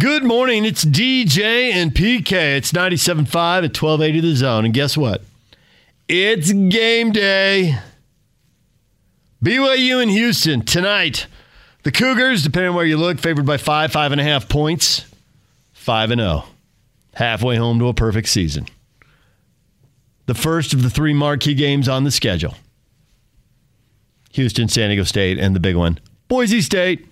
Good morning. It's DJ and PK. It's 97.5 at 1280 The Zone. And guess what? It's game day. BYU in Houston tonight. The Cougars, depending on where you look, favored by five, five and a half points. Five and zero. Halfway home to a perfect season. The first of the three marquee games on the schedule. Houston, San Diego State, and the big one, Boise State.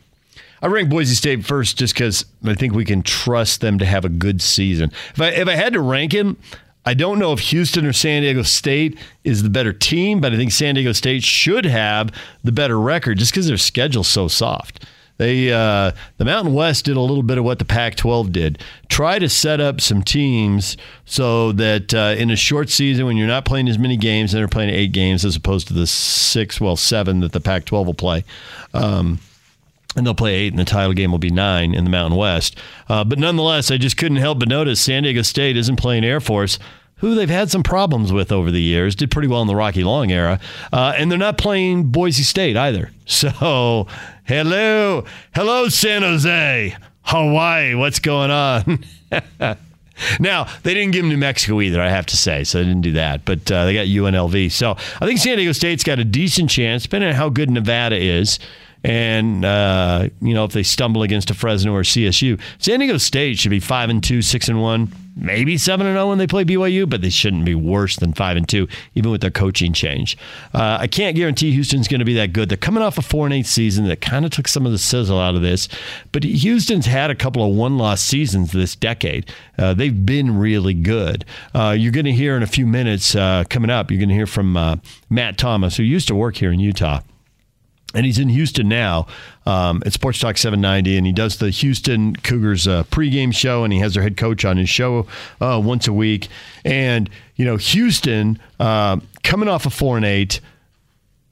I rank Boise State first just because I think we can trust them to have a good season. If I, if I had to rank him, I don't know if Houston or San Diego State is the better team, but I think San Diego State should have the better record just because their schedule's so soft. They uh, the Mountain West did a little bit of what the Pac-12 did. Try to set up some teams so that uh, in a short season, when you're not playing as many games, and they're playing eight games as opposed to the six, well, seven that the Pac-12 will play. Um, and they'll play eight, and the title game will be nine in the Mountain West. Uh, but nonetheless, I just couldn't help but notice San Diego State isn't playing Air Force, who they've had some problems with over the years. Did pretty well in the Rocky Long era, uh, and they're not playing Boise State either. So, hello, hello, San Jose, Hawaii. What's going on? Now, they didn't give them New Mexico either, I have to say, so they didn't do that. But uh, they got UNLV. So I think San Diego State's got a decent chance, depending on how good Nevada is. And uh, you know if they stumble against a Fresno or CSU, San Diego State should be five and two, six and one, maybe seven and zero when they play BYU, but they shouldn't be worse than five and two, even with their coaching change. Uh, I can't guarantee Houston's going to be that good. They're coming off a four and eight season that kind of took some of the sizzle out of this, but Houston's had a couple of one loss seasons this decade. Uh, they've been really good. Uh, you're going to hear in a few minutes uh, coming up. You're going to hear from uh, Matt Thomas, who used to work here in Utah and he's in Houston now um, at Sports Talk 790, and he does the Houston Cougars uh, pregame show, and he has their head coach on his show uh, once a week. And you know, Houston uh, coming off a four and eight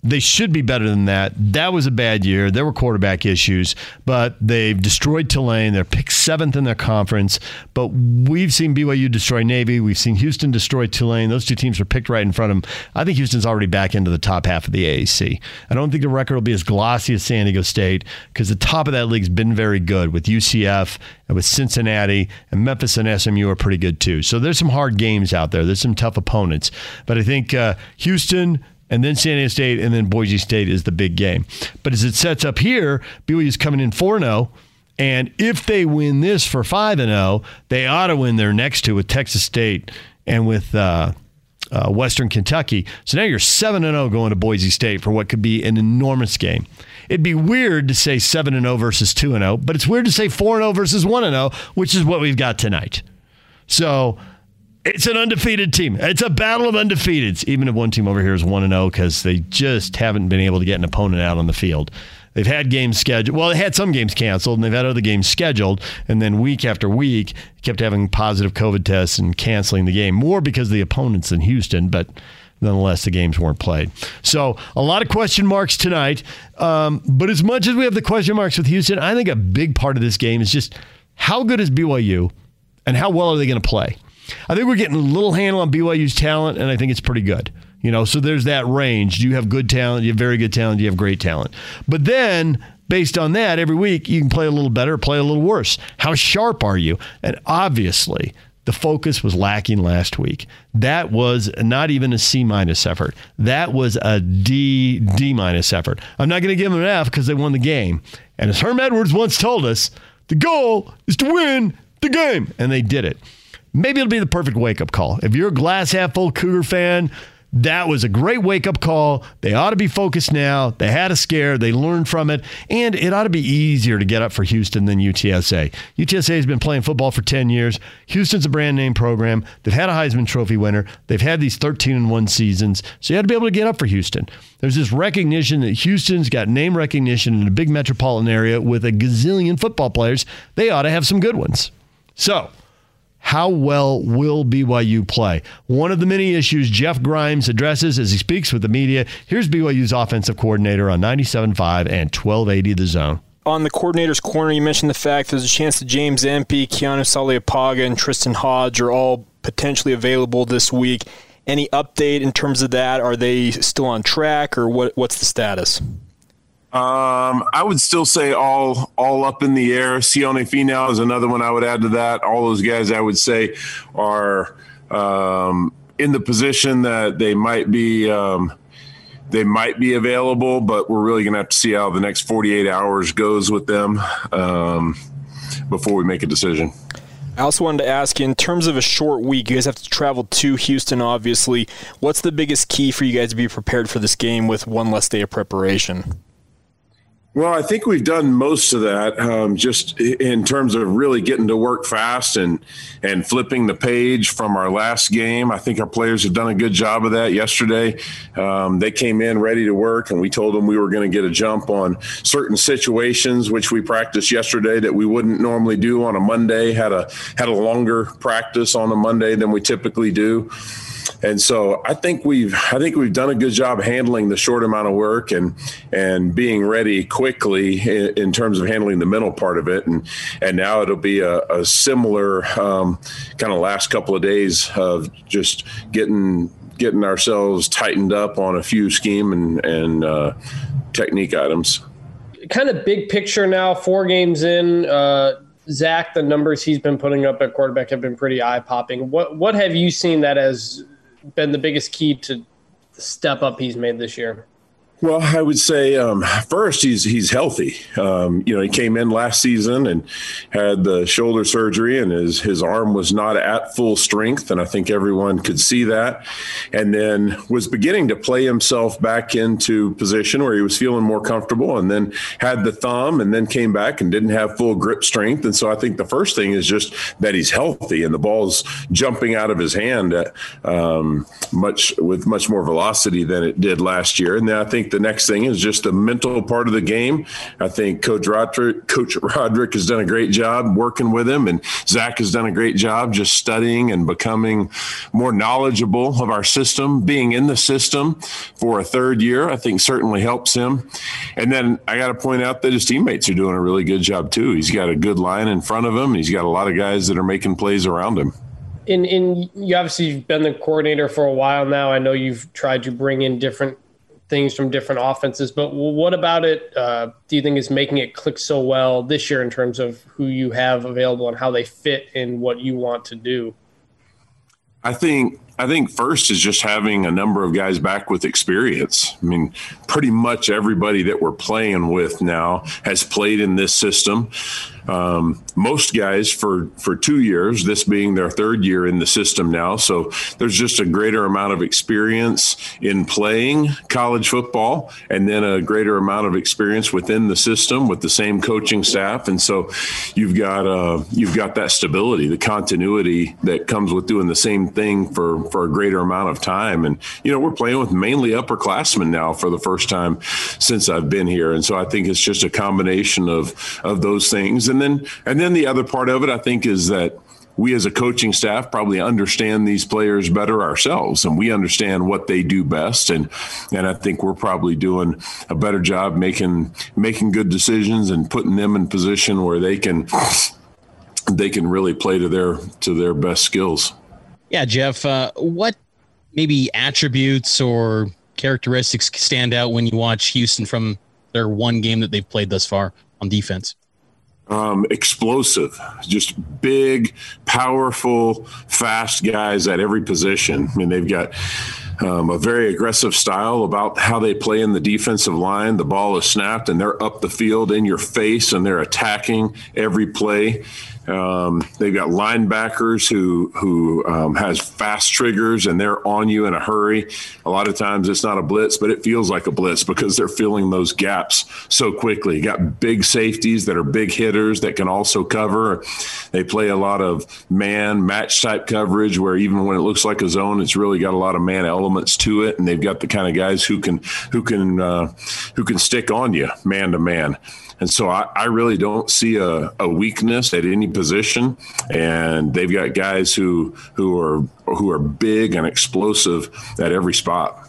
they should be better than that. That was a bad year. There were quarterback issues, but they've destroyed Tulane. They're picked seventh in their conference. But we've seen BYU destroy Navy. We've seen Houston destroy Tulane. Those two teams are picked right in front of them. I think Houston's already back into the top half of the AAC. I don't think the record will be as glossy as San Diego State because the top of that league's been very good with UCF and with Cincinnati and Memphis and SMU are pretty good too. So there's some hard games out there. There's some tough opponents. But I think uh, Houston, and then San Diego State, and then Boise State is the big game. But as it sets up here, BYU is coming in 4 0. And if they win this for 5 0, they ought to win their next two with Texas State and with uh, uh, Western Kentucky. So now you're 7 0 going to Boise State for what could be an enormous game. It'd be weird to say 7 0 versus 2 0, but it's weird to say 4 0 versus 1 0, which is what we've got tonight. So it's an undefeated team. It's a battle of undefeateds. Even if one team over here is 1 0 because they just haven't been able to get an opponent out on the field. They've had games scheduled. Well, they had some games canceled, and they've had other games scheduled. And then week after week, kept having positive COVID tests and canceling the game. More because of the opponents in Houston, but nonetheless, the games weren't played. So a lot of question marks tonight. Um, but as much as we have the question marks with Houston, I think a big part of this game is just how good is BYU and how well are they going to play? I think we're getting a little handle on BYU's talent, and I think it's pretty good. You know, so there's that range. You have good talent? You have very good talent? You have great talent? But then based on that, every week you can play a little better, play a little worse. How sharp are you? And obviously, the focus was lacking last week. That was not even a C minus effort. That was a D D minus effort. I'm not going to give them an F because they won the game. And as Herm Edwards once told us, the goal is to win the game, and they did it maybe it'll be the perfect wake up call. If you're a glass half full Cougar fan, that was a great wake up call. They ought to be focused now. They had a scare. They learned from it. And it ought to be easier to get up for Houston than UTSA. UTSA has been playing football for 10 years. Houston's a brand name program. They've had a Heisman Trophy winner. They've had these 13 and 1 seasons. So you had to be able to get up for Houston. There's this recognition that Houston's got name recognition in a big metropolitan area with a gazillion football players. They ought to have some good ones. So, how well will BYU play? One of the many issues Jeff Grimes addresses as he speaks with the media. Here's BYU's offensive coordinator on 97.5 and 1280 The Zone. On the coordinator's corner, you mentioned the fact there's a chance that James Empey, Keanu Saleapaga, and Tristen Hoge are all potentially available this week. Any update in terms of that? Are they still on track, or what? What's the status? Um, I would still say all all up in the air. Sione Finau is another one I would add to that. All those guys I would say are um, in the position that they might be um, they might be available, but we're really going to have to see how the next 48 hours goes with them um, before we make a decision. I also wanted to ask you, in terms of a short week, you guys have to travel to Houston, obviously. What's the biggest key for you guys to be prepared for this game with one less day of preparation? Well, I think we've done most of that, um, just in terms of really getting to work fast and and flipping the page from our last game. I think our players have done a good job of that. Yesterday, um, they came in ready to work, and we told them we were going to get a jump on certain situations, which we practiced yesterday that we wouldn't normally do on a Monday. Had a had a longer practice on a Monday than we typically do and so I think we've I think we've done a good job handling the short amount of work and and being ready quickly in, in terms of handling the mental part of it. And and now it'll be a, a similar um, kind of last couple of days of just getting getting ourselves tightened up on a few scheme and and uh, technique items. Kind of big picture now. Four games in. Uh, Zach, the numbers he's been putting up at quarterback have been pretty eye popping. What what have you seen that has been the biggest key to the step up he's made this year? Well, I would say um, first he's he's healthy. Um, you know, he came in last season and had the shoulder surgery, and his his arm was not at full strength, and I think everyone could see that. And then was beginning to play himself back into position where he was feeling more comfortable, and then had the thumb, and then came back and didn't have full grip strength. And so I think the first thing is just that he's healthy, and the ball's jumping out of his hand at, um, much with much more velocity than it did last year. And then I think think the next thing is just the mental part of the game. I think Coach Roderick, Coach Roderick has done a great job working with him, and Zach has done a great job just studying and becoming more knowledgeable of our system. Being in the system for a third year, I think certainly helps him. And then I got to point out that his teammates are doing a really good job too. He's got a good line in front of him. He's got a lot of guys that are making plays around him and in you obviously you've been the coordinator for a while now. I know you've tried to bring in different things from different offenses. But what about it? Uh, do you think is making it click so well this year in terms of who you have available and how they fit in what you want to do? I think I think first is just having a number of guys back with experience. I mean, pretty much everybody that we're playing with now has played in this system um, most guys for for two years, this being their third year in the system now. So there's just a greater amount of experience in playing college football, and then a greater amount of experience within the system with the same coaching staff. And so you've got uh, you've got that stability, the continuity that comes with doing the same thing for for a greater amount of time. And you know we're playing with mainly upperclassmen now for the first time since I've been here, and so I think it's just a combination of of those things. And and then and then the other part of it, I think, is that we as a coaching staff probably understand these players better ourselves and we understand what they do best and and I think we're probably doing a better job making making good decisions and putting them in position where they can they can really play to their to their best skills. Yeah, Jeff, uh, what maybe attributes or characteristics stand out when you watch Houston from their one game that they've played thus far on defense? Um, explosive, just big, powerful, fast guys at every position. I mean, they've got um, a very aggressive style about how they play in the defensive line. The ball is snapped and they're up the field in your face and they're attacking every play. Um, they've got linebackers who who um, has fast triggers and they're on you in a hurry. A lot of times it's not a blitz, but it feels like a blitz because they're filling those gaps so quickly. You got big safeties that are big hitters that can also cover. They play a lot of man match type coverage where even when it looks like a zone, it's really got a lot of man elements to it, and they've got the kind of guys who can who can uh, who can stick on you man to man. And so I, I really don't see a, a, weakness at any position. And they've got guys who who are who are big and explosive at every spot.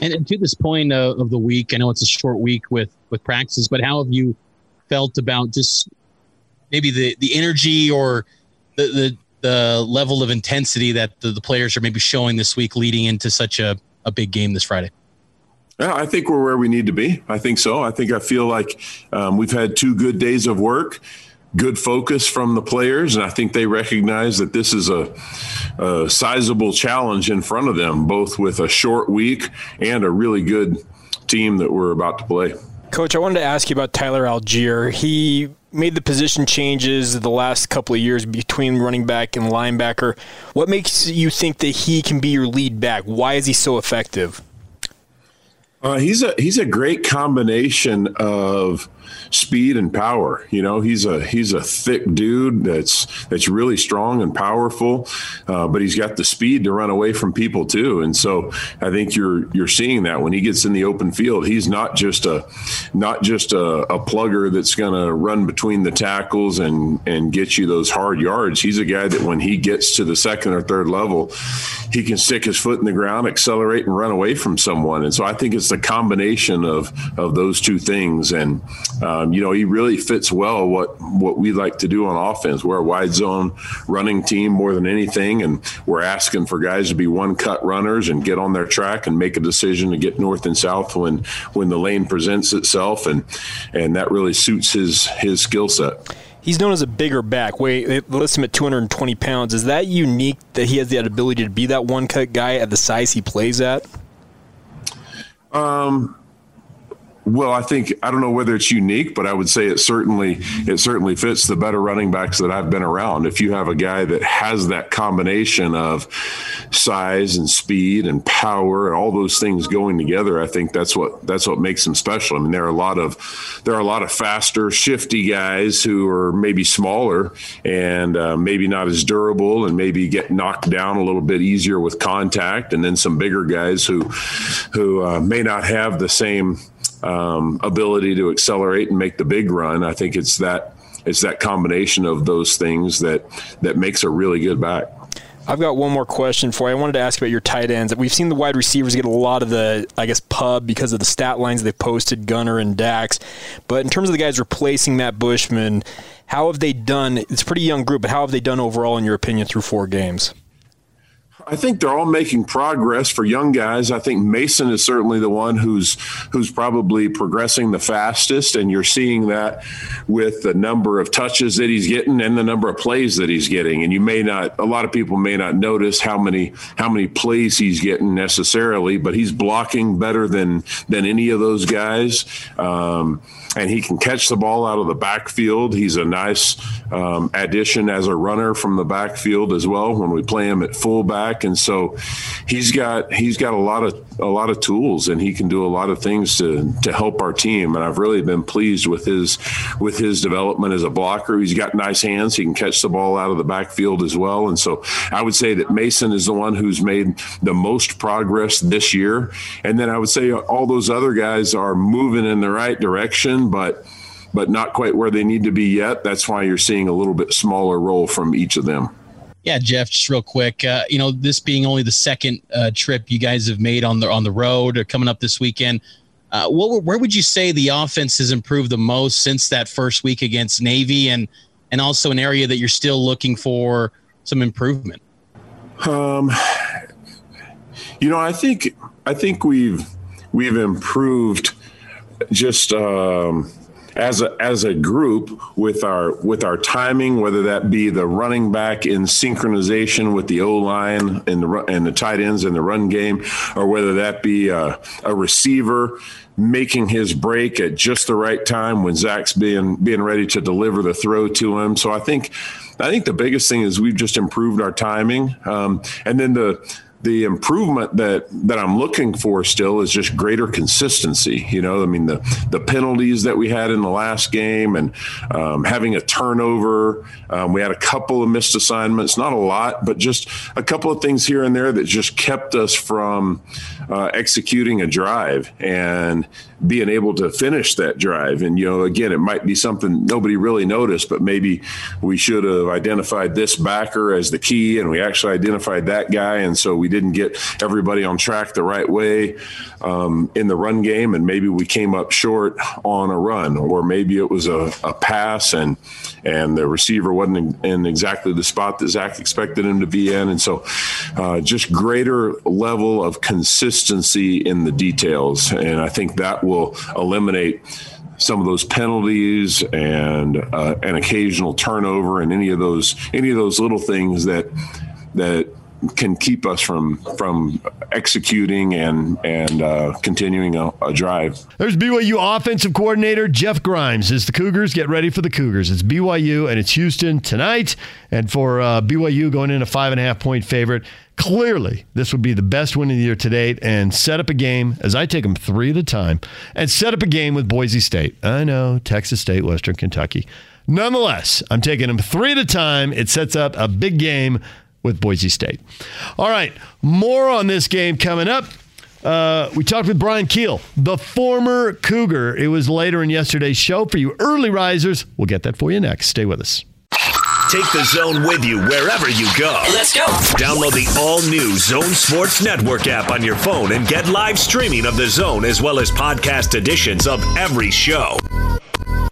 And, and to this point uh, of the week, I know it's a short week with with practices, but how have you felt about just maybe the the energy or the the, the level of intensity that the, the players are maybe showing this week leading into such a, a big game this Friday? Yeah, I think we're where we need to be. I think so. I think I feel like um, we've had two good days of work, good focus from the players, and I think they recognize that this is a, a sizable challenge in front of them, both with a short week and a really good team that we're about to play. Coach, I wanted to ask you about Tyler Allgeier. He made the position changes the last couple of years between running back and linebacker. What makes you think that he can be your lead back? Why is he so effective? Uh, he's a he's a great combination of speed and power. You know, he's a he's a thick dude that's that's really strong and powerful, uh, but he's got the speed to run away from people too. And so I think you're you're seeing that when he gets in the open field, he's not just a not just a, a plugger that's going to run between the tackles and and get you those hard yards. He's a guy that when he gets to the second or third level, he can stick his foot in the ground, accelerate, and run away from someone. And so I think it's the combination of of those two things. And um, you know, he really fits well what what we like to do on offense. We're a wide zone running team more than anything, and we're asking for guys to be one cut runners and get on their track and make a decision to get north and south when when the lane presents itself. And and that really suits his his skill set. He's known as a bigger back. Wait, they list him at 220 pounds. Is that unique that he has that ability to be that one cut guy at the size he plays at? Um, well, I think I don't know whether it's unique, but I would say it certainly it certainly fits the better running backs that I've been around. If you have a guy that has that combination of size and speed and power and all those things going together, I think that's what that's what makes him special. I mean, there are a lot of there are a lot of faster, shifty guys who are maybe smaller and uh, maybe not as durable and maybe get knocked down a little bit easier with contact, and then some bigger guys who who uh, may not have the same um, ability to accelerate and make the big run. I think it's that it's that combination of those things that that makes a really good back. I've got one more question for you. I wanted to ask about your tight ends. We've seen the wide receivers get a lot of the, I guess, pub because of the stat lines they've posted, Gunnar and Dax. But in terms of the guys replacing Matt Bushman, how have they done? It's a pretty young group, but how have they done overall, in your opinion, through four games? I think they're all making progress for young guys. I think Mason is certainly the one who's who's probably progressing the fastest, and you're seeing that with the number of touches that he's getting and the number of plays that he's getting. And you may not, a lot of people may not notice how many how many plays he's getting necessarily, but he's blocking better than than any of those guys. Um, and he can catch the ball out of the backfield. He's a nice um, addition as a runner from the backfield as well when we play him at fullback. And so he's got he's got a lot of a lot of tools and he can do a lot of things to to help our team. And I've really been pleased with his with his development as a blocker. He's got nice hands. He can catch the ball out of the backfield as well. And so I would say that Mason is the one who's made the most progress this year. And then I would say all those other guys are moving in the right direction but but not quite where they need to be yet. That's why you're seeing a little bit smaller role from each of them. Yeah, Jeff, just real quick. Uh, you know, this being only the second uh, trip you guys have made on the on the road or coming up this weekend, uh, what, where would you say the offense has improved the most since that first week against Navy, and and also an area that you're still looking for some improvement? Um, you know, I think I think we've we've improved just um, as a as a group with our with our timing, whether that be the running back in synchronization with the O line and the and the tight ends in the run game, or whether that be a, a receiver making his break at just the right time when Zach's being being ready to deliver the throw to him. So I think I think the biggest thing is we've just improved our timing, um, and then the the improvement that that I'm looking for still is just greater consistency. You know, I mean the the penalties that we had in the last game and um, having a turnover. Um, we had a couple of missed assignments, not a lot, but just a couple of things here and there that just kept us from uh, executing a drive and being able to finish that drive. And you know, again, it might be something nobody really noticed, but maybe we should have identified this backer as the key, and we actually identified that guy, and so we didn't get everybody on track the right way um, in the run game, and maybe we came up short on a run, or maybe it was a, a pass and and the receiver wasn't in, in, exactly the spot that Zach expected him to be in, and so uh, just greater level of consistency in the details, and I think that will eliminate some of those penalties and uh, an occasional turnover and any of those any of those little things that that can keep us from from executing and and uh, continuing a, a, drive. There's BYU offensive coordinator Jeff Grimes. As the Cougars get ready for the Cougars, it's BYU and it's Houston tonight. And for uh, BYU going in a five and a half point favorite, clearly this would be the best win of the year to date. And set up a game as I take them three at a time, and set up a game with Boise State. I know Texas State, Western Kentucky. Nonetheless, I'm taking them three at a time. It sets up a big game with Boise State. All right, more on this game coming up. Uh, we talked with Bryan Kehl, the former Cougar. It was later in yesterday's show for you early risers. We'll get that for you next. Stay with us. Take the zone with you wherever you go. Let's go. Download the all new Zone Sports Network app on your phone and get live streaming of the zone as well as podcast editions of every show.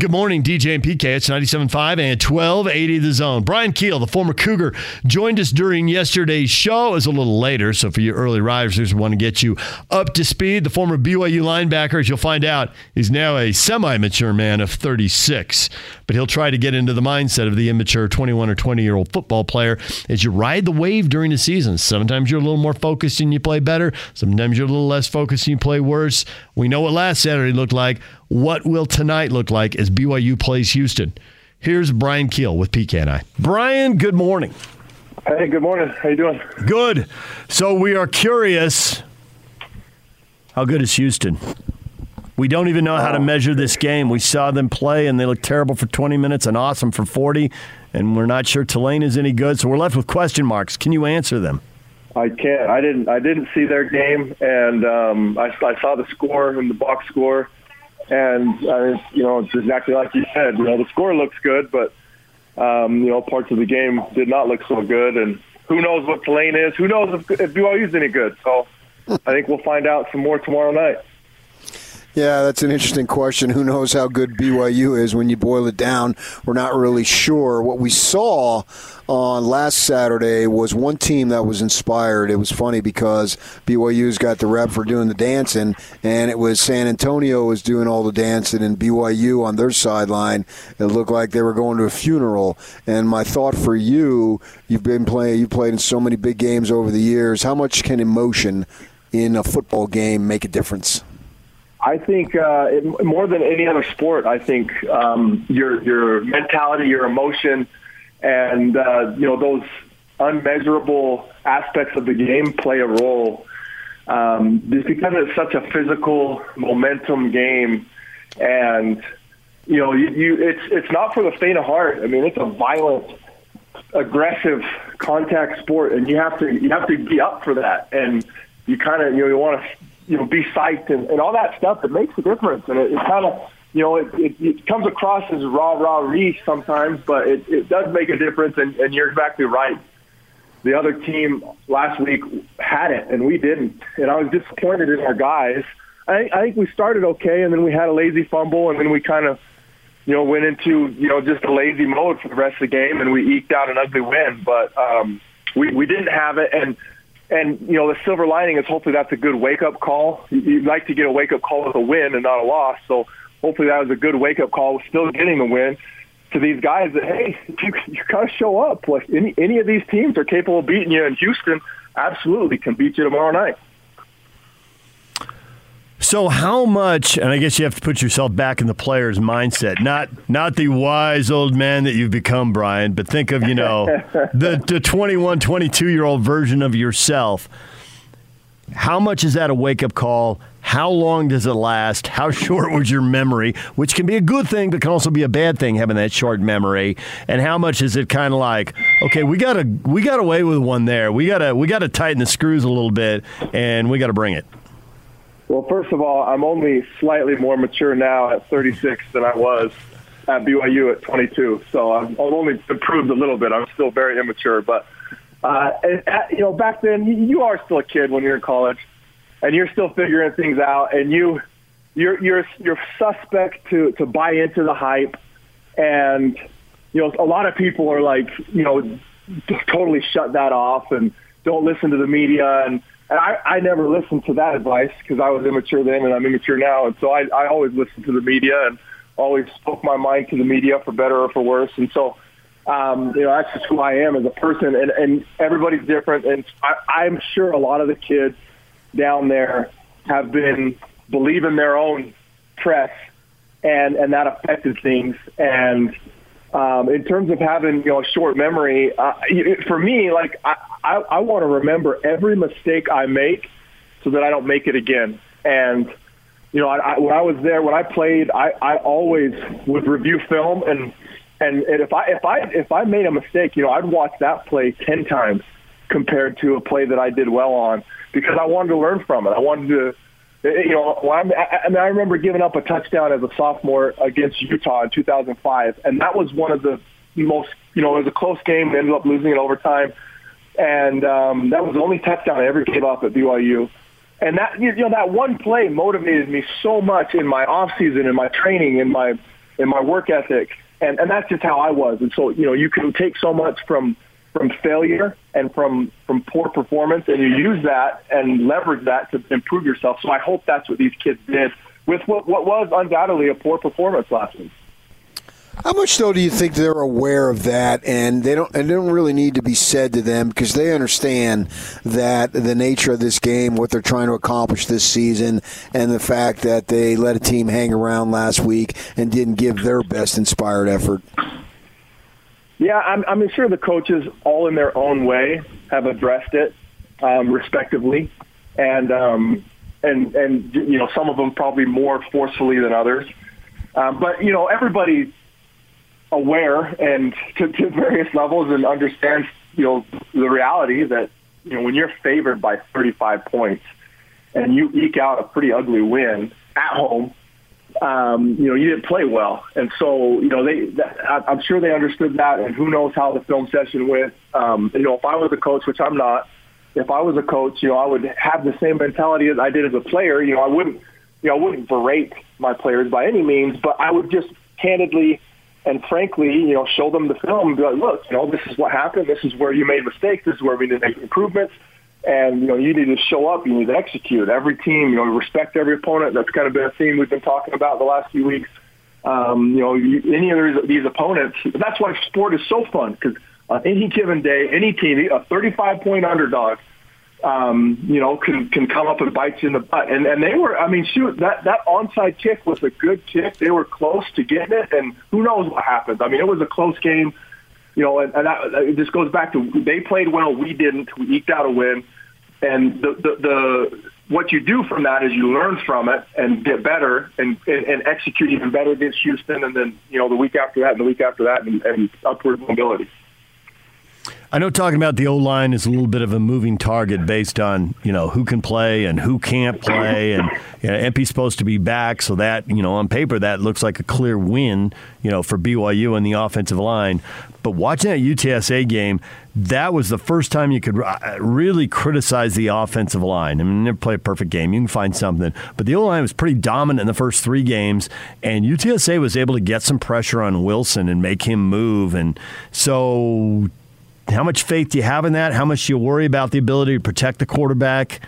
Good morning, DJ and PK. It's 97.5 and 1280 The Zone. Bryan Kehl, the former Cougar, joined us during yesterday's show. It a little later, so for your early risers, we want to get you up to speed. The former BYU linebacker, as you'll find out, is now a semi-mature man of 36. But he'll try to get into the mindset of the immature 21 or 20-year-old football player as you ride the wave during the season. Sometimes you're a little more focused and you play better. Sometimes you're a little less focused and you play worse. We know what last Saturday looked like. What will tonight look like as BYU plays Houston? Here's Bryan Kehl with PK and I. Bryan, good morning. Hey, good morning. How you doing? Good. So we are curious. How good is Houston? We don't even know how to measure this game. We saw them play, and they looked terrible for 20 minutes and awesome for 40. And we're not sure Tulane is any good, so we're left with question marks. Can you answer them? I can't. I didn't. I didn't see their game, and um, I, I saw the score and the box score and uh, you know, it's exactly like you said. You know, the score looks good, but um, you know, parts of the game did not look so good. And who knows what Tulane is? Who knows if, if BYU is any good? So I think we'll find out some more tomorrow night. Yeah, that's an interesting question. Who knows how good BYU is when you boil it down? We're not really sure. What we saw on last Saturday was one team that was inspired. It was funny because BYU's got the rep for doing the dancing, and it was San Antonio was doing all the dancing, and BYU on their sideline. It looked like they were going to a funeral. And my thought for you, you've been playing, you've played in so many big games over the years. How much can emotion in a football game make a difference? I think uh, it, more than any other sport, I think um, your your mentality, your emotion, and uh, you know those unmeasurable aspects of the game play a role. Um, just because it's such a physical momentum game, and you know you, you it's it's not for the faint of heart. I mean, it's a violent, aggressive contact sport, and you have to you have to be up for that, and you kind of you know you want to you know, be psyched and, and all that stuff that makes a difference. And it, it kind of, you know, it, it, it comes across as rah rah ree sometimes, but it, it does make a difference. And, and you're exactly right. The other team last week had it, and we didn't. And I was disappointed in our guys. I, I think we started okay, and then we had a lazy fumble, and then we kind of, you know, went into you know just a lazy mode for the rest of the game, and we eked out an ugly win. But um, we we didn't have it, and and you know, the silver lining is hopefully that's a good wake up call. You'd like to get a wake up call with a win and not a loss. So hopefully that was a good wake up call. Still getting the win to these guys that hey, you, you got to show up. Like any any of these teams are capable of beating you, and Houston absolutely can beat you tomorrow night. So how much and I guess you have to put yourself back in the player's mindset. Not not the wise old man that you've become, Brian, but think of, you know, the the 21, 22 year old version of yourself. How much is that a wake up call? how long does it last? How short was your memory? Which can be a good thing, but can also be a bad thing having that short memory. And how much is it kind of like, okay, we gotta we got away with one there. We gotta we gotta tighten the screws a little bit, and we gotta bring it. Well, first of all, I'm only slightly more mature now at 36 than I was at BYU at 22. So I've, only improved a little bit. I'm still very immature, but uh, and, uh, you know, back then you are still a kid when you're in college and you're still figuring things out, and you you're you're you're suspect to to buy into the hype, and you know a lot of people are like you know totally shut that off and don't listen to the media and. And I, I never listened to that advice because I was immature then and I'm immature now. And so I, I always listened to the media and always spoke my mind to the media for better or for worse. And so, um, you know, that's just who I am as a person. And, and everybody's different. And I, I'm sure a lot of the kids – down there have been believing their own press, and and that affected things. And um, in terms of having you know a short memory, uh, for me, like I, I, I want to remember every mistake I make so that I don't make it again. And you know, I, I, when I was there, when I played, I, I always would review film and. And, and if I if I if I made a mistake, you know, I'd watch that play ten times compared to a play that I did well on because I wanted to learn from it. I wanted to, eh, eh, you know, when I, I mean, I remember giving up a touchdown as a sophomore against Utah in 2005, and that was one of the most, you know, it was a close game. We ended up losing in overtime, and um, that was the only touchdown I ever gave up at BYU. And that, you know, that one play motivated me so much in my off season, in my training, in my in my work ethic, and and that's just how I was. And so, you know, you can take so much from from failure and from from poor performance, and you use that and leverage that to improve yourself. So I hope that's what these kids did with what, what was undoubtedly a poor performance last week. How much though do you think they're aware of that, and they don't, and it don't really need to be said to them because they understand that the nature of this game, what they're trying to accomplish this season, and the fact that they let a team hang around last week and didn't give their best inspired effort. Yeah, I'm, I'm sure the coaches, all in their own way, have addressed it um, respectively, and um, and and you know some of them probably more forcefully than others. Um, but you know everybody's aware and to, to various levels and understands you know the reality that you know when you're favored by 35 points and you eke out a pretty ugly win at home um, you know, you didn't play well. And so, you know, they, that, I'm sure they understood that and who knows how the film session went. Um, you know, if I was a coach, which I'm not, if I was a coach, you know, I would have the same mentality as I did as a player. You know, I wouldn't, you know, I wouldn't berate my players by any means, but I would just candidly and frankly, you know, show them the film and be like, look, you know, this is what happened. This is where you made mistakes. This is where we need to make improvements and you know you need to show up. You need to execute. Every team, you know, respect every opponent. That's kind of been a theme we've been talking about the last few weeks. Um, you know, any of these opponents. That's why sport is so fun because on any given day, any team, a 35 point underdog, um, you know, can can come up and bite you in the butt. And and they were, I mean, shoot, that that onside kick was a good kick. They were close to getting it, and who knows what happens. I mean, it was a close game you know, and, and that, it just goes back to they played well, we didn't. We eked out a win, and the, the the what you do from that is you learn from it and get better and, and, and execute even better against Houston, and then you know the week after that and the week after that, and, and upward mobility. I know talking about the O line is a little bit of a moving target based on you know who can play and who can't play, and you know, Empey's supposed to be back, so that you know on paper that looks like a clear win, you know, for BYU and the offensive line. But watching that UTSA game, that was the first time you could uh, really criticize the offensive line. I mean, never play a perfect game. You can find something. But the O line was pretty dominant in the first three games, and UTSA was able to get some pressure on Wilson and make him move. And so how much faith do you have in that? How much do you worry about the ability to protect the quarterback?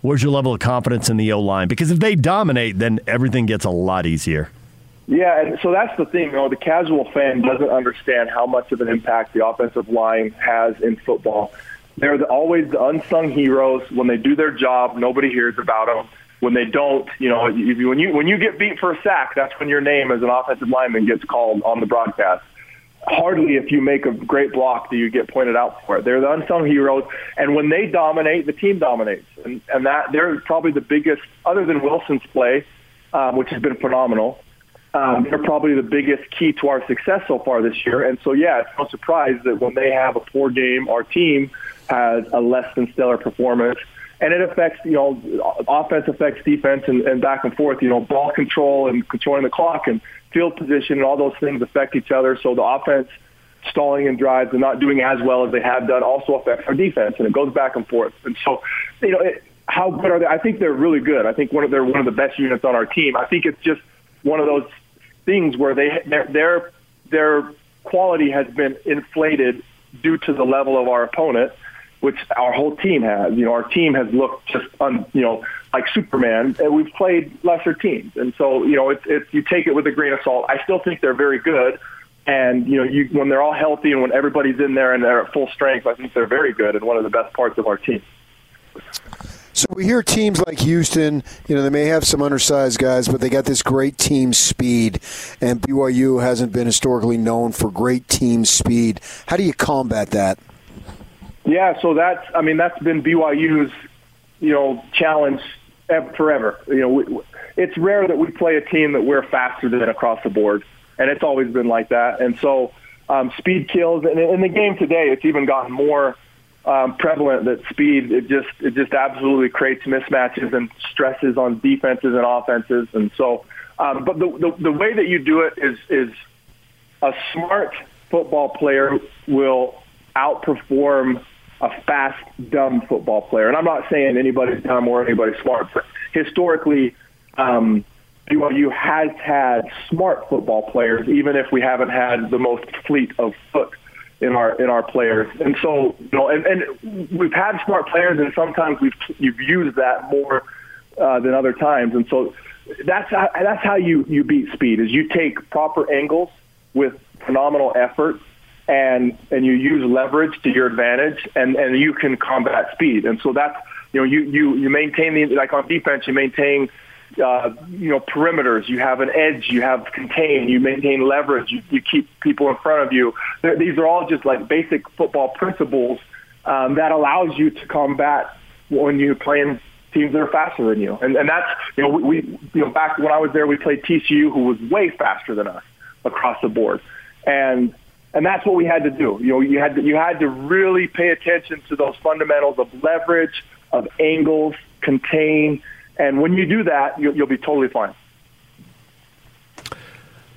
Where's your level of confidence in the O line? Because if they dominate, then everything gets a lot easier. Yeah, and so that's the thing. You know, the casual fan doesn't understand how much of an impact the offensive line has in football. They're the, always the unsung heroes. When they do their job, nobody hears about them. When they don't, you know, when you when you get beat for a sack, that's when your name as an offensive lineman gets called on the broadcast. Hardly if you make a great block do you get pointed out for it. They're the unsung heroes, and when they dominate, the team dominates, and and that they're probably the biggest, other than Wilson's play, um, which has been phenomenal. Um, they're probably the biggest key to our success so far this year. And so, yeah, it's no surprise that when they have a poor game, our team has a less than stellar performance. And it affects, you know, offense affects defense and, and back and forth. You know, ball control and controlling the clock and field position and all those things affect each other. So the offense stalling in drives and not doing as well as they have done also affects our defense, and it goes back and forth. And so, you know, it, how good are they? I think they're really good. I think one of they're one of the best units on our team. I think it's just one of those things where they their their, their quality has been inflated due to the level of our opponent, which our whole team has. You know, our team has looked just un, you know like Superman, and we've played lesser teams, and so you know it's you take it with a grain of salt. I still think they're very good. And you know, you, when they're all healthy and when everybody's in there and they're at full strength, I think they're very good and one of the best parts of our team. So we hear teams like Houston, you know, they may have some undersized guys, but they got this great team speed, and BYU hasn't been historically known for great team speed. How do you combat that? Yeah, so that's, I mean, that's been BYU's, you know, challenge forever. You know, we, it's rare that we play a team that we're faster than across the board, and it's always been like that. And so um, speed kills, and in the game today, it's even gotten more – um, prevalent that speed it just it just absolutely creates mismatches and stresses on defenses and offenses and so um, but the, the the way that you do it is is a smart football player will outperform a fast dumb football player and I'm not saying anybody's dumb or anybody's smart but historically um, BYU has had smart football players even if we haven't had the most fleet of foot in our in our players. And so, you know, and, and we've had smart players, and sometimes we've you've used that more uh, than other times. And so, that's how, that's how you you beat speed is you take proper angles with phenomenal effort. And and you use leverage to your advantage, and and you can combat speed. And so that's you know you you you maintain the like on defense you maintain uh, you know, perimeters. You have an edge. You have contain. You maintain leverage. You, you keep people in front of you. They're, these are all just like basic football principles um, that allows you to combat when you're playing teams that are faster than you. And, and that's, you know, we, we, you know, back when I was there, we played TCU, who was way faster than us across the board. And, and that's what we had to do. You know, you had to, you had to really pay attention to those fundamentals of leverage, of angles, contain, and when you do that, you'll, you'll be totally fine.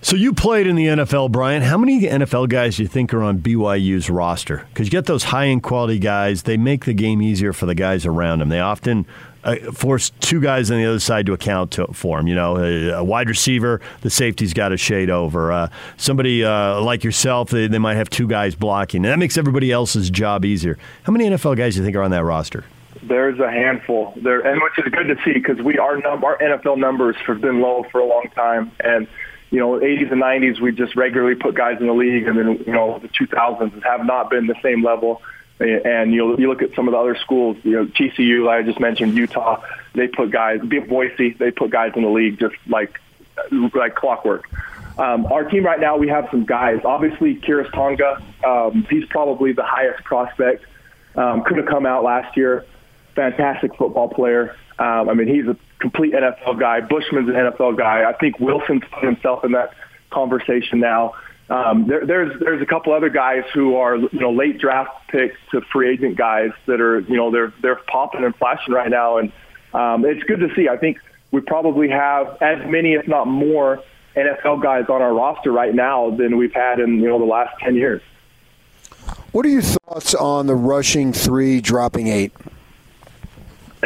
So you played in the NFL, Brian. How many NFL guys do you think are on BYU's roster? Because you get those high-end quality guys, they make the game easier for the guys around them. They often uh, force two guys on the other side to account to, for him. You know, a, a wide receiver, the safety's got a shade over. Uh, somebody uh, like yourself, they, they might have two guys blocking, and that makes everybody else's job easier. How many NFL guys do you think are on that roster? There's a handful there, and which is good to see because we our num- our NFL numbers have been low for a long time, and you know, 80s and 90s we just regularly put guys in the league, and then you know the 2000s have not been the same level. And you you look at some of the other schools, you know, TCU, like I just mentioned, Utah, they put guys, Boise, they put guys in the league just like like clockwork. Um, our team right now, we have some guys. Obviously, Khyiris Tonga, um, he's probably the highest prospect. Um, could have come out last year fantastic football player. Um, I mean, he's a complete NFL guy. Bushman's an NFL guy. I think Wilson's put himself in that conversation now. Um, there, there's there's a couple other guys who are you know late draft picks to free agent guys that are you know they're they're popping and flashing right now, and um, it's good to see. I think we probably have as many, if not more, NFL guys on our roster right now than we've had in you know the last ten years. What are your thoughts on the rushing three, dropping eight?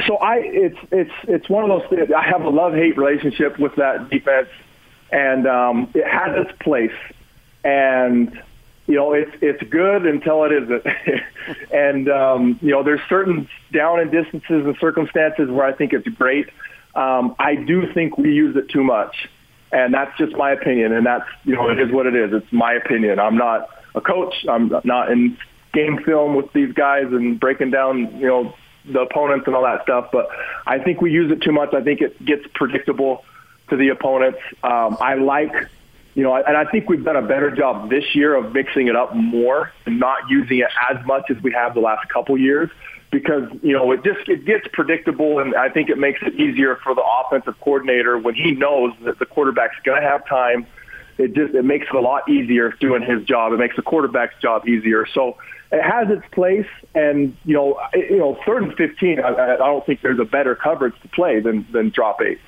so I it's it's it's one of those things. I have a love hate relationship with that defense, and um, it has its place, and you know it's it's good until it isn't, and um, you know there's certain down and distances and circumstances where I think it's great. Um, I do think we use it too much, and that's just my opinion, and that's you know it is what it is. It's my opinion. I'm not a coach. I'm not in game film with these guys and breaking down you know the opponents and all that stuff. But I think we use it too much. I think it gets predictable to the opponents. Um, I like you know, and I think we've done a better job this year of mixing it up more and not using it as much as we have the last couple years because you know it just it gets predictable, and I think it makes it easier for the offensive coordinator when he knows that the quarterback's going to have time. It just it makes it a lot easier doing his job. It makes the quarterback's job easier. So it has its place, and you know, you know, third and fifteen. I, I don't think there's a better coverage to play than than drop eight.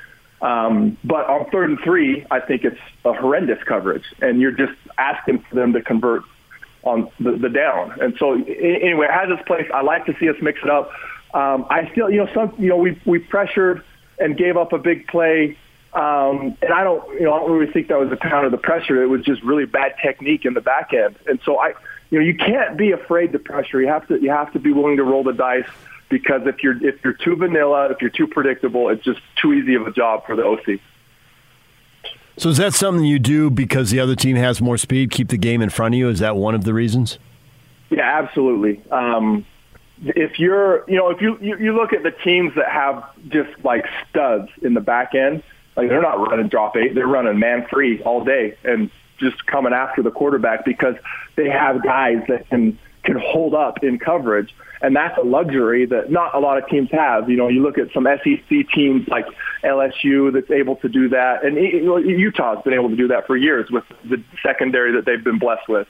Um, but on third and three, I think it's a horrendous coverage, and you're just asking for them to convert on the, the down. And so anyway, it has its place. I like to see us mix it up. Um, I still, you know, some, you know, we we pressured and gave up a big play. Um, and I don't, you know, I don't really think that was a pound of the pressure. It was just really bad technique in the back end. And so I, you know, you can't be afraid to pressure. You have to, you have to be willing to roll the dice because if you're if you're too vanilla, if you're too predictable, it's just too easy of a job for the OC. So is that something you do because the other team has more speed, keep the game in front of you? Is that one of the reasons? Yeah, absolutely. Um, if you're, you know, if you, you you look at the teams that have just like studs in the back end, like they're not running drop eight, they're running man free all day and just coming after the quarterback because they have guys that can can hold up in coverage and that's a luxury that not a lot of teams have. You know, you look at some SEC teams like LSU that's able to do that, and Utah's been able to do that for years with the secondary that they've been blessed with,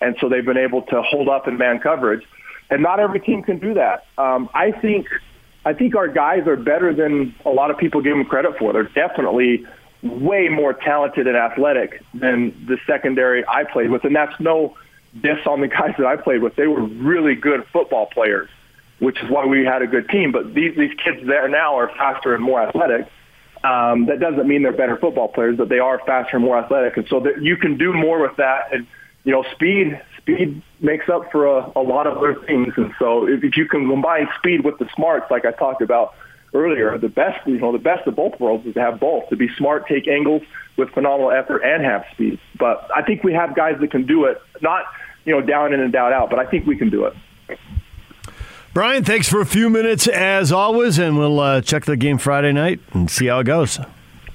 and so they've been able to hold up in man coverage. And not every team can do that. Um, I think I think our guys are better than a lot of people give them credit for. They're definitely way more talented and athletic than the secondary I played with, and that's no diss on the guys that I played with. They were really good football players, which is why we had a good team. But these these kids there now are faster and more athletic. Um, that doesn't mean they're better football players, but they are faster and more athletic, and so that you can do more with that. And you know, speed speed makes up for a, a lot of other things. And so if, if you can combine speed with the smarts, like I talked about earlier, the best you know the best of both worlds is to have both to be smart, take angles with phenomenal effort, and have speed. But I think we have guys that can do it. Not you know, down in and down out. But I think we can do it. Bryan, thanks for a few minutes as always, and we'll uh, check the game Friday night and see how it goes.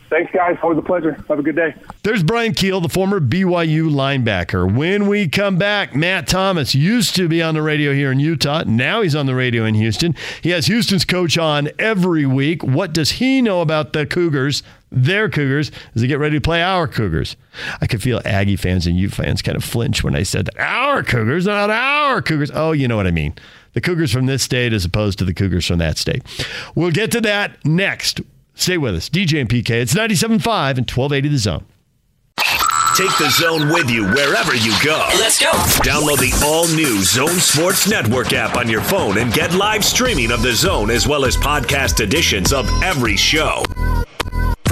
Thanks, guys. Always a pleasure. Have a good day. There's Bryan Kehl, the former BYU linebacker. When we come back, Matt Thomas used to be on the radio here in Utah. Now he's on the radio in Houston. He has Houston's coach on every week. What does he know about the Cougars? Their Cougars as they get ready to play our Cougars. I could feel Aggie fans and U fans kind of flinch when I said that. Our Cougars, not our Cougars. Oh, you know what I mean. The Cougars from this state as opposed to the Cougars from that state. We'll get to that next. Stay with us. DJ and PK. It's 97.5 and 1280 The Zone. Take the zone with you wherever you go. Let's go. Download the all new Zone Sports Network app on your phone and get live streaming of the zone as well as podcast editions of every show.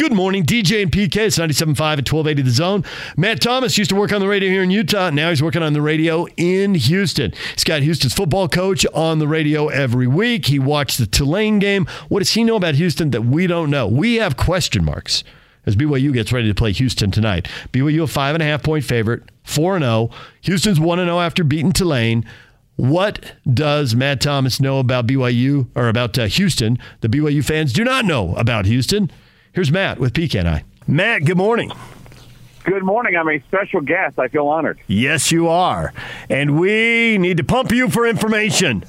Good morning, DJ and PK. It's 97.5 at 1280 The Zone. Matt Thomas used to work on the radio here in Utah. Now he's working on the radio in Houston. He's got Houston's football coach on the radio every week. He watched the Tulane game. What does he know about Houston that we don't know? We have question marks as BYU gets ready to play Houston tonight. BYU a five and a half point favorite, 4 0. Houston's 1 0 after beating Tulane. What does Matt Thomas know about BYU or about uh, Houston? The BYU fans do not know about Houston. Here's Matt with PK and I. Matt, good morning. Good morning. I'm a special guest. I feel honored. Yes, you are. And we need to pump you for information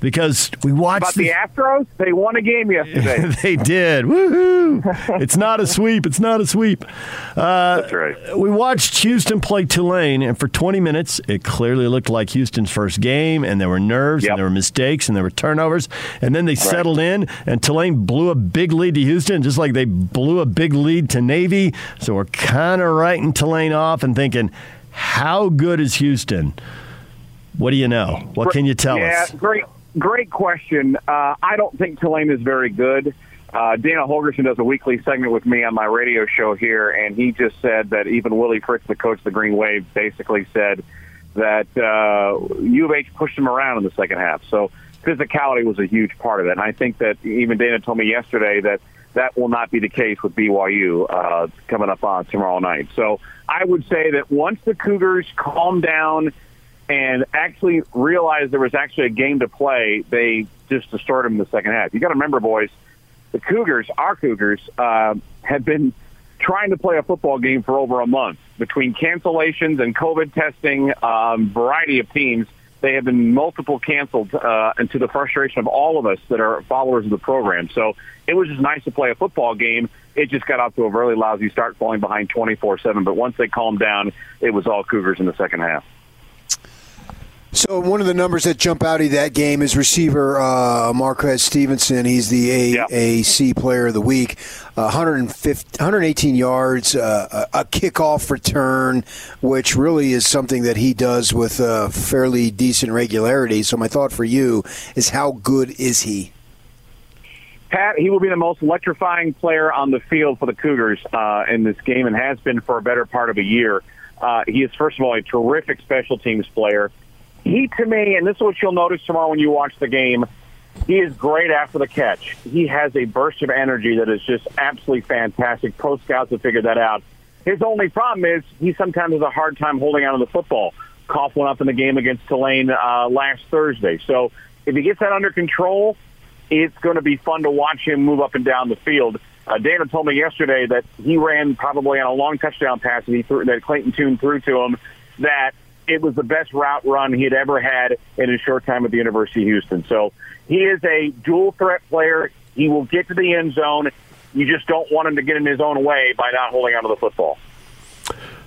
because we watched About the Astros. They won a game yesterday. they did. Woohoo! it's not a sweep. It's not a sweep. Uh, That's right. We watched Houston play Tulane, and for 20 minutes, it clearly looked like Houston's first game, and there were nerves, Yep. and there were mistakes, and there were turnovers, and then they settled in, and Tulane blew a big lead to Houston, just like they blew a big lead to Navy. So we're kind of writing Tulane off and thinking, how good is Houston? What do you know? What can you tell yeah, us? great, great question. Uh, I don't think Tulane is very good. Uh, Dana Holgorsen does a weekly segment with me on my radio show here, and he just said that even Willie Fritz, the coach of the Green Wave, basically said that uh, U of H pushed them around in the second half. So physicality was a huge part of it. And I think that even Dana told me yesterday that that will not be the case with BYU uh, coming up on tomorrow night. So I would say that once the Cougars calm down and actually realized there was actually a game to play, they just destroyed them in the second half. You got to remember, boys, the Cougars, our Cougars, uh, have been trying to play a football game for over a month between cancellations and COVID testing, um, variety of teams. They have been multiple canceled, uh, and to the frustration of all of us that are followers of the program. So it was just nice to play a football game. It just got off to a really lousy start, falling behind 24-7. But once they calmed down, it was all Cougars in the second half. So one of the numbers that jump out of that game is receiver uh, Marquez Stevenson. He's the AAC. Player of the Week. Uh, 118 yards, uh, a kickoff return, which really is something that he does with a fairly decent regularity. So my thought for you is, how good is he? Pat, he will be the most electrifying player on the field for the Cougars uh, in this game, and has been for a better part of a year. Uh, he is, first of all, a terrific special teams player he to me, and this is what you'll notice tomorrow when you watch the game, he is great after the catch. He has a burst of energy that is just absolutely fantastic. Pro scouts have figured that out. His only problem is he sometimes has a hard time holding on to the football. Cough went up in the game against Tulane uh, last Thursday. So if he gets that under control, it's going to be fun to watch him move up and down the field. Uh, Dana told me yesterday that he ran probably on a long touchdown pass that he threw, that Clayton Tune threw to him that it was the best route run he had ever had in his short time at the University of Houston. So he is a dual threat player. He will get to the end zone. You just don't want him to get in his own way by not holding onto the football.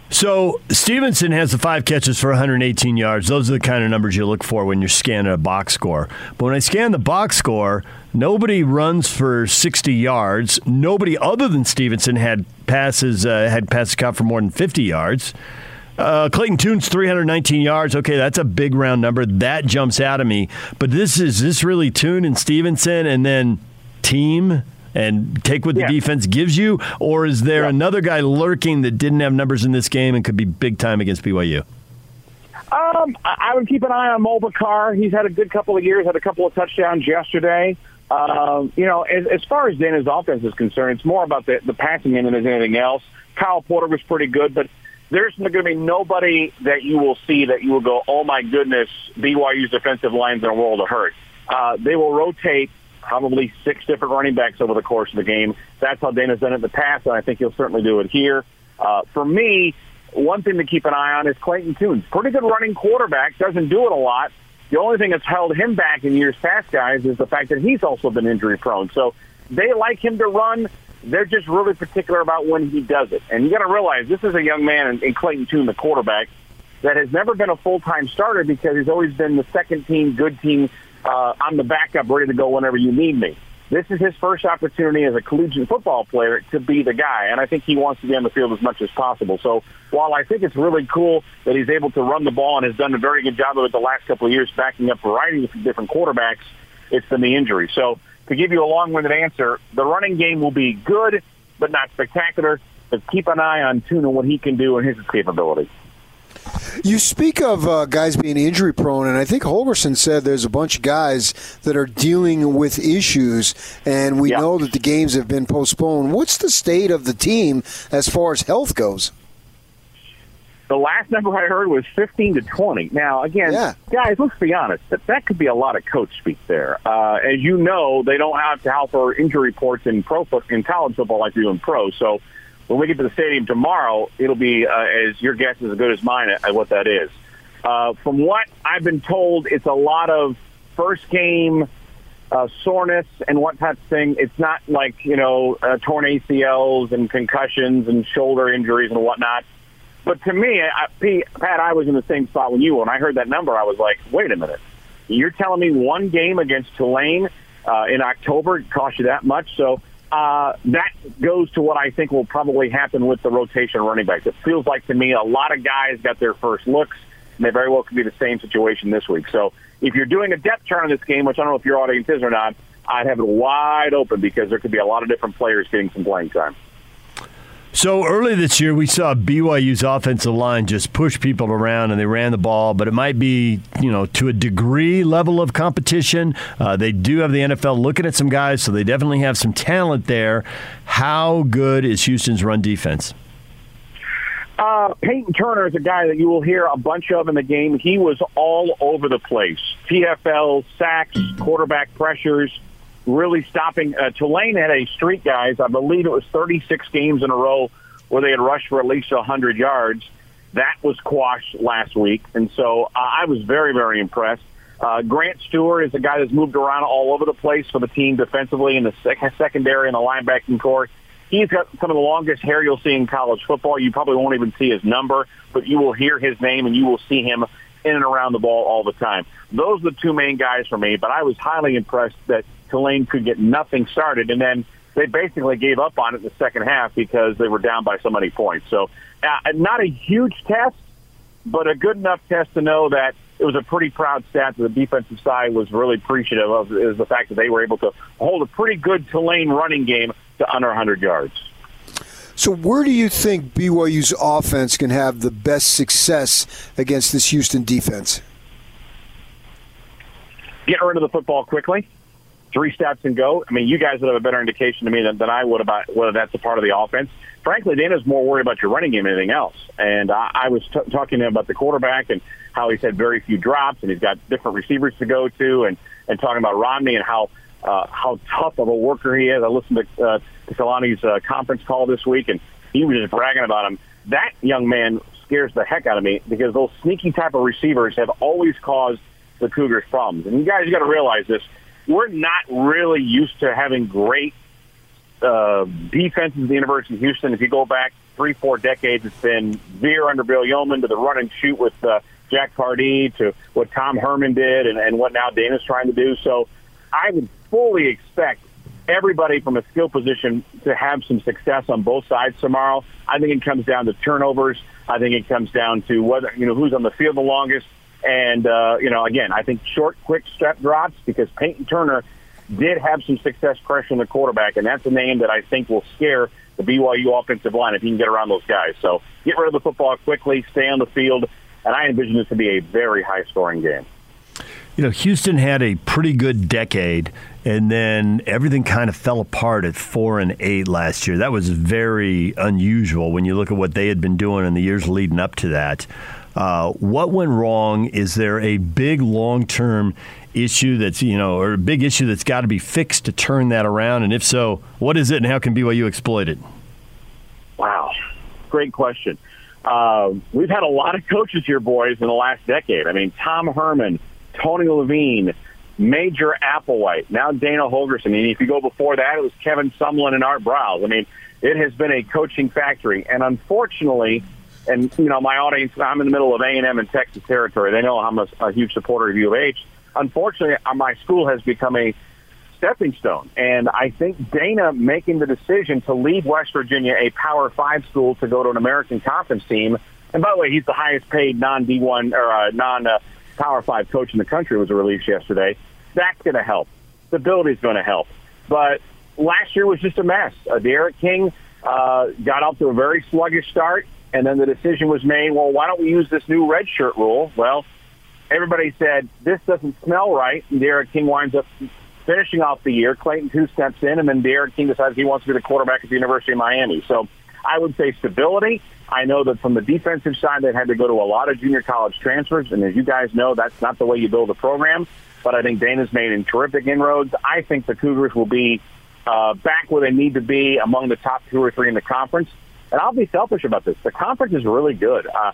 So Stevenson has the five catches for 118 yards. Those are the kind of numbers you look for when you're scanning a box score. But when I scan the box score, nobody runs for 60 yards. Nobody other than Stevenson had passes uh, had passes caught for more than 50 yards. Uh, Clayton Tune's, 319 yards. Okay, that's a big round number. That jumps out of me. But this is this really Tune and Stevenson and then team and take what the yeah. defense gives you? Or is there yeah. another guy lurking that didn't have numbers in this game and could be big time against BYU? Um, I would keep an eye on Mulbah Car. He's had a good couple of years, had a couple of touchdowns yesterday. Um, you know, as, as far as Dana's offense is concerned, it's more about the, the passing end than anything else. Kyle Porter was pretty good, but there's going to be nobody that you will see that you will go, oh my goodness, BYU's defensive line's in a world of hurt. Uh, they will rotate probably six different running backs over the course of the game. That's how Dana's done it in the past, and I think he'll certainly do it here. Uh, for me, one thing to keep an eye on is Clayton Tune's. Pretty good running quarterback, doesn't do it a lot. The only thing that's held him back in years past, guys, is the fact that he's also been injury prone. So they like him to run. They're just really particular about when he does it. And you got to realize this is a young man in, Clayton Tune, the quarterback, that has never been a full-time starter because he's always been the second team, good team. Uh, I'm the backup, ready to go whenever you need me. This is his first opportunity as a collegiate football player to be the guy, and I think he wants to be on the field as much as possible. So while I think it's really cool that he's able to run the ball and has done a very good job of it the last couple of years, backing up a variety of different quarterbacks, it's been the injury. So to give you a long-winded answer, the running game will be good, but not spectacular. But keep an eye on Tuna what he can do and his capability. You speak of uh, guys being injury prone, and I think Holgorsen said there's a bunch of guys that are dealing with issues, and we know that the games have been postponed. What's the state of the team as far as health goes? The last number I heard was 15 to 20. Now, again, yeah. guys, let's be honest. That, that could be a lot of coach speak there. Uh, as you know, they don't have to help for injury reports in pro in college football like they do in pro. So when we get to the stadium tomorrow, it'll be uh, as your guess is as good as mine at, at what that is. Uh, from what I've been told, it's a lot of first game uh, soreness and what type of thing. It's not like you know uh, torn ACLs and concussions and shoulder injuries and whatnot. But to me, I, Pat, I was in the same spot when you were. When I heard that number, I was like, wait a minute. You're telling me one game against Tulane uh, in October cost you that much? So uh, that goes to what I think will probably happen with the rotation running backs. It feels like to me a lot of guys got their first looks, and they very well could be the same situation this week. So if you're doing a depth chart on this game, which I don't know if your audience is or not, I'd have it wide open because there could be a lot of different players getting some playing time. So early this year, we saw BYU's offensive line just push people around and they ran the ball, but it might be, you know, to a degree level of competition. Uh, they do have the NFL looking at some guys, so they definitely have some talent there. How good is Houston's run defense? Uh, Peyton Turner is a guy that you will hear a bunch of in the game. He was all over the place. TFL, sacks, quarterback pressures, really stopping. Uh, Tulane had a streak, guys. I believe it was 36 games in a row where they had rushed for at least 100 yards. That was quashed last week. And so uh, I was very, very impressed. Uh, Grant Stuart is a guy that's moved around all over the place for the team defensively in the sec- secondary and the linebacking core. He's got some of the longest hair you'll see in college football. You probably won't even see his number, but you will hear his name and you will see him in and around the ball all the time. Those are the two main guys for me, but I was highly impressed that Tulane could get nothing started, and then they basically gave up on it in the second half because they were down by so many points. So uh, not a huge test, but a good enough test to know that it was a pretty proud stat that the defensive side was really appreciative of is the fact that they were able to hold a pretty good Tulane running game to under 100 yards. So, where do you think BYU's offense can have the best success against this Houston defense? Get rid of the football quickly. Three steps and go. I mean, you guys would have a better indication to me than, than I would about whether that's a part of the offense. Frankly, Dana's more worried about your running game than anything else. And I, I was t- talking to him about the quarterback and how he's had very few drops and he's got different receivers to go to and, and talking about Romney and how uh, how tough of a worker he is. I listened to, uh, to Kalani's uh, conference call this week, and he was just bragging about him. That young man scares the heck out of me because those sneaky type of receivers have always caused the Cougars problems. And you guys, got to realize this: we're not really used to having great uh, defenses at the University of Houston. If you go back three, four decades, it's been Veer under Bill Yeoman to the run and shoot with uh, Jack Pardee to what Tom Herman did and, and what now Dana's trying to do. So I would fully expect everybody from a skill position to have some success on both sides tomorrow. I think it comes down to turnovers. I think it comes down to whether you know who's on the field the longest. And uh, you know, again, I think short, quick step drops because Peyton Turner did have some success pressuring the quarterback, and that's a name that I think will scare the BYU offensive line if he can get around those guys. So get rid of the football quickly, stay on the field, and I envision this to be a very high-scoring game. You know, Houston had a pretty good decade, and then everything kind of fell apart at four and eight last year. That was very unusual when you look at what they had been doing in the years leading up to that. Uh, what went wrong? Is there a big long term issue that's you know, or a big issue that's got to be fixed to turn that around? And if so, what is it, and how can BYU exploit it? Wow, great question. Uh, we've had a lot of coaches here, boys, in the last decade. I mean, Tom Herman. Tony Levine, Major Applewhite, now Dana Holgorsen. And if you go before that, it was Kevin Sumlin and Art Briles. I mean, it has been a coaching factory. And unfortunately, and you know, my audience, I'm in the middle of A&M and Texas territory. They know I'm a, a huge supporter of U of H. Unfortunately, uh, my school has become a stepping stone. And I think Dana making the decision to leave West Virginia, a Power Five school, to go to an American Conference team. And by the way, he's the highest paid non D1 or uh, non uh, Power Five coach in the country was released yesterday. That's going to help. Stability is going to help. But last year was just a mess. Uh, D'Eriq King uh, got off to a very sluggish start, and then the decision was made. Well, why don't we use this new red shirt rule? Well, everybody said this doesn't smell right, and D'Eriq King winds up finishing off the year. Clayton Tune steps in, and then D'Eriq King decides he wants to be the quarterback at the University of Miami. So I would say stability. I know that from the defensive side, they've had to go to a lot of junior college transfers, and as you guys know, that's not the way you build a program. But I think Dana's made in terrific inroads. I think the Cougars will be uh, back where they need to be among the top two or three in the conference. And I'll be selfish about this. The conference is really good. Uh,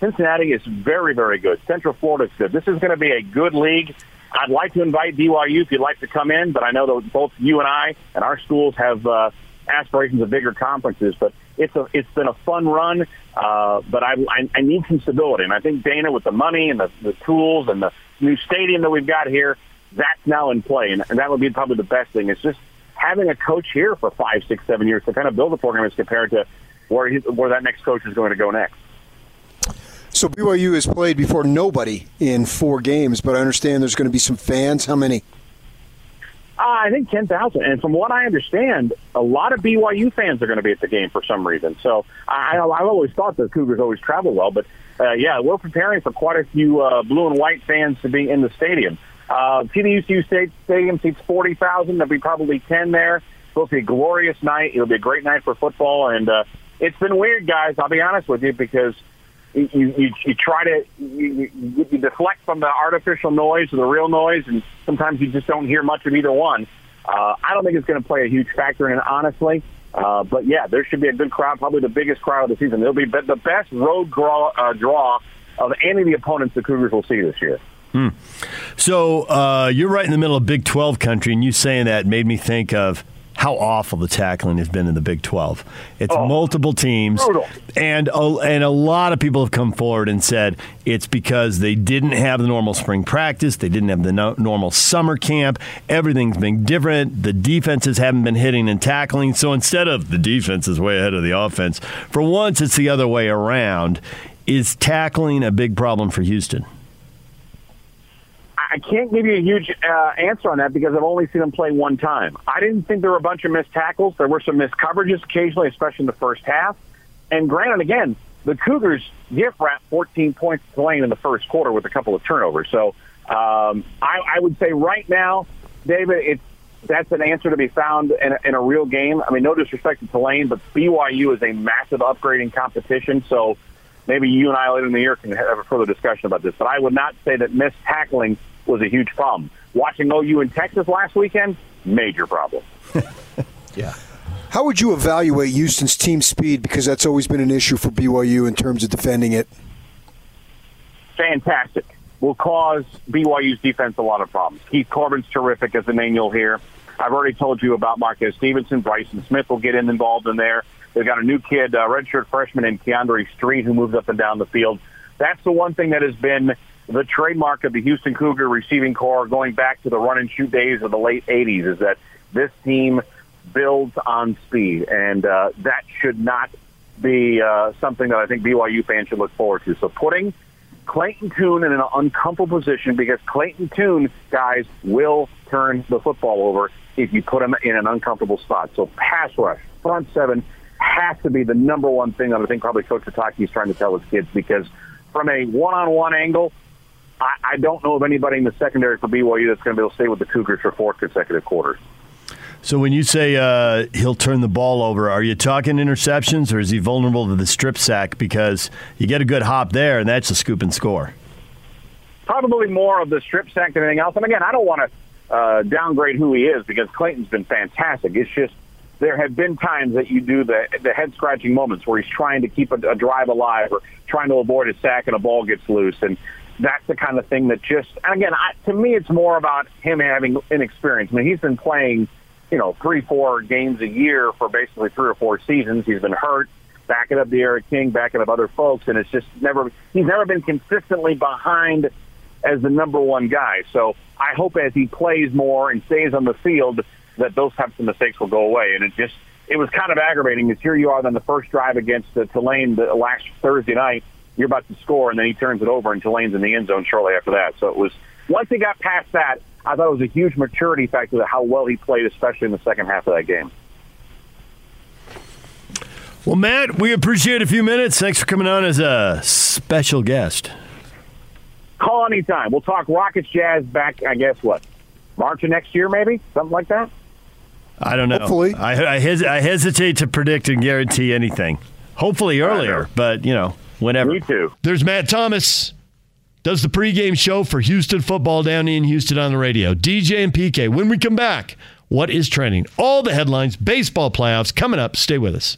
Cincinnati is very, very good. Central Florida is good. This is going to be a good league. I'd like to invite BYU if you'd like to come in, but I know that both you and I and our schools have uh, aspirations of bigger conferences. But it's a it's been a fun run, uh, but I, I I need some stability, and I think Dana with the money and the, the tools and the new stadium that we've got here, that's now in play, and, and that would be probably the best thing. It's just having a coach here for five, six, seven years to kind of build a program as compared to where he, where that next coach is going to go next. So BYU has played before nobody in four games, but I understand there's going to be some fans. How many? Uh, I think 10,000. And from what I understand, a lot of BYU fans are going to be at the game for some reason. So I, I've always thought the Cougars always travel well. But, uh, yeah, we're preparing for quite a few uh, blue and white fans to be in the stadium. Uh, TDECU State Stadium seats 40,000. There'll be probably 10 there. It'll be a glorious night. It'll be a great night for football. And uh, it's been weird, guys. I'll be honest with you, because you, you, you try to you, you deflect from the artificial noise to the real noise, and sometimes you just don't hear much of either one. Uh, I don't think it's going to play a huge factor in it, honestly. Uh, but yeah, there should be a good crowd, probably the biggest crowd of the season. It'll be the best road draw, uh, draw of any of the opponents the Cougars will see this year. Hmm. So uh, you're right in the middle of Big 12 country, and you saying that made me think of how awful the tackling has been in the Big 12. It's oh, multiple teams, brutal. and a, and a lot of people have come forward and said it's because they didn't have the normal spring practice, they didn't have the no, normal summer camp. Everything's been different. The defenses haven't been hitting and tackling, so instead of the defense is way ahead of the offense, for once it's the other way around. Is tackling a big problem for Houston? I can't give you a huge uh, answer on that because I've only seen them play one time. I didn't think there were a bunch of missed tackles. There were some missed coverages occasionally, especially in the first half. And granted, again, the Cougars gift wrapped 14 points to Tulane in the first quarter with a couple of turnovers. So um, I, I would say right now, David, it's that's an answer to be found in a, in a real game. I mean, no disrespect to Tulane, but BYU is a massive upgrading competition. So maybe you and I later in the year can have a further discussion about this. But I would not say that missed tackling was a huge problem. Watching OU in Texas last weekend, major problem. yeah. How would you evaluate Houston's team speed? Because that's always been an issue for BYU in terms of defending it. Fantastic. Will cause BYU's defense a lot of problems. Keith Corbin's terrific as the name you'll hear. I've already told you about Marquez Stevenson. Bryson Smith will get in involved in there. They've got a new kid, uh, redshirt freshman in Keandre Street, who moves up and down the field. That's the one thing that has been the trademark of the Houston Cougar receiving corps going back to the run and shoot days of the late 80s is that this team builds on speed, and uh, that should not be uh, something that I think BYU fans should look forward to. So putting Clayton Tune in an uncomfortable position because Clayton Tune, guys, will turn the football over if you put him in an uncomfortable spot. So pass rush, front seven has to be the number one thing that I think probably Coach Sitake is trying to tell his kids because from a one-on-one angle, I, I don't know of anybody in the secondary for BYU that's going to be able to stay with the Cougars for four consecutive quarters. So when you say uh, he'll turn the ball over, are you talking interceptions or is he vulnerable to the strip sack? Because you get a good hop there, and that's a scoop and score. Probably more of the strip sack than anything else. And again, I don't want to uh, downgrade who he is because Clayton's been fantastic. It's just there have been times that you do the the head scratching moments where he's trying to keep a, a drive alive or trying to avoid a sack and a ball gets loose and that's the kind of thing that just, and again, I, to me, it's more about him having inexperience. I mean, he's been playing, you know, three, four games a year for basically three or four seasons. He's been hurt, backing up D'Eriq King, backing up other folks, and it's just never, he's never been consistently behind as the number one guy. So I hope as he plays more and stays on the field that those types of mistakes will go away. And it just, it was kind of aggravating because here you are on the first drive against the Tulane the last Thursday night you're about to score, and then he turns it over, and Tulane's in the end zone shortly after that. So it was once he got past that, I thought it was a huge maturity factor to how well he played, especially in the second half of that game. Well, Matt, we appreciate a few minutes. Thanks for coming on as a special guest. Call anytime. We'll talk Rockets Jazz back, I guess, what? March of next year, maybe? Something like that? I don't know. Hopefully. I, I, hes- I hesitate to predict and guarantee anything. Hopefully earlier, but, you know whenever. Me too. There's Matt Thomas. Does the pregame show for Houston football down in Houston on the radio. DJ and PK. When we come back, what is trending? All the headlines, baseball playoffs coming up. Stay with us.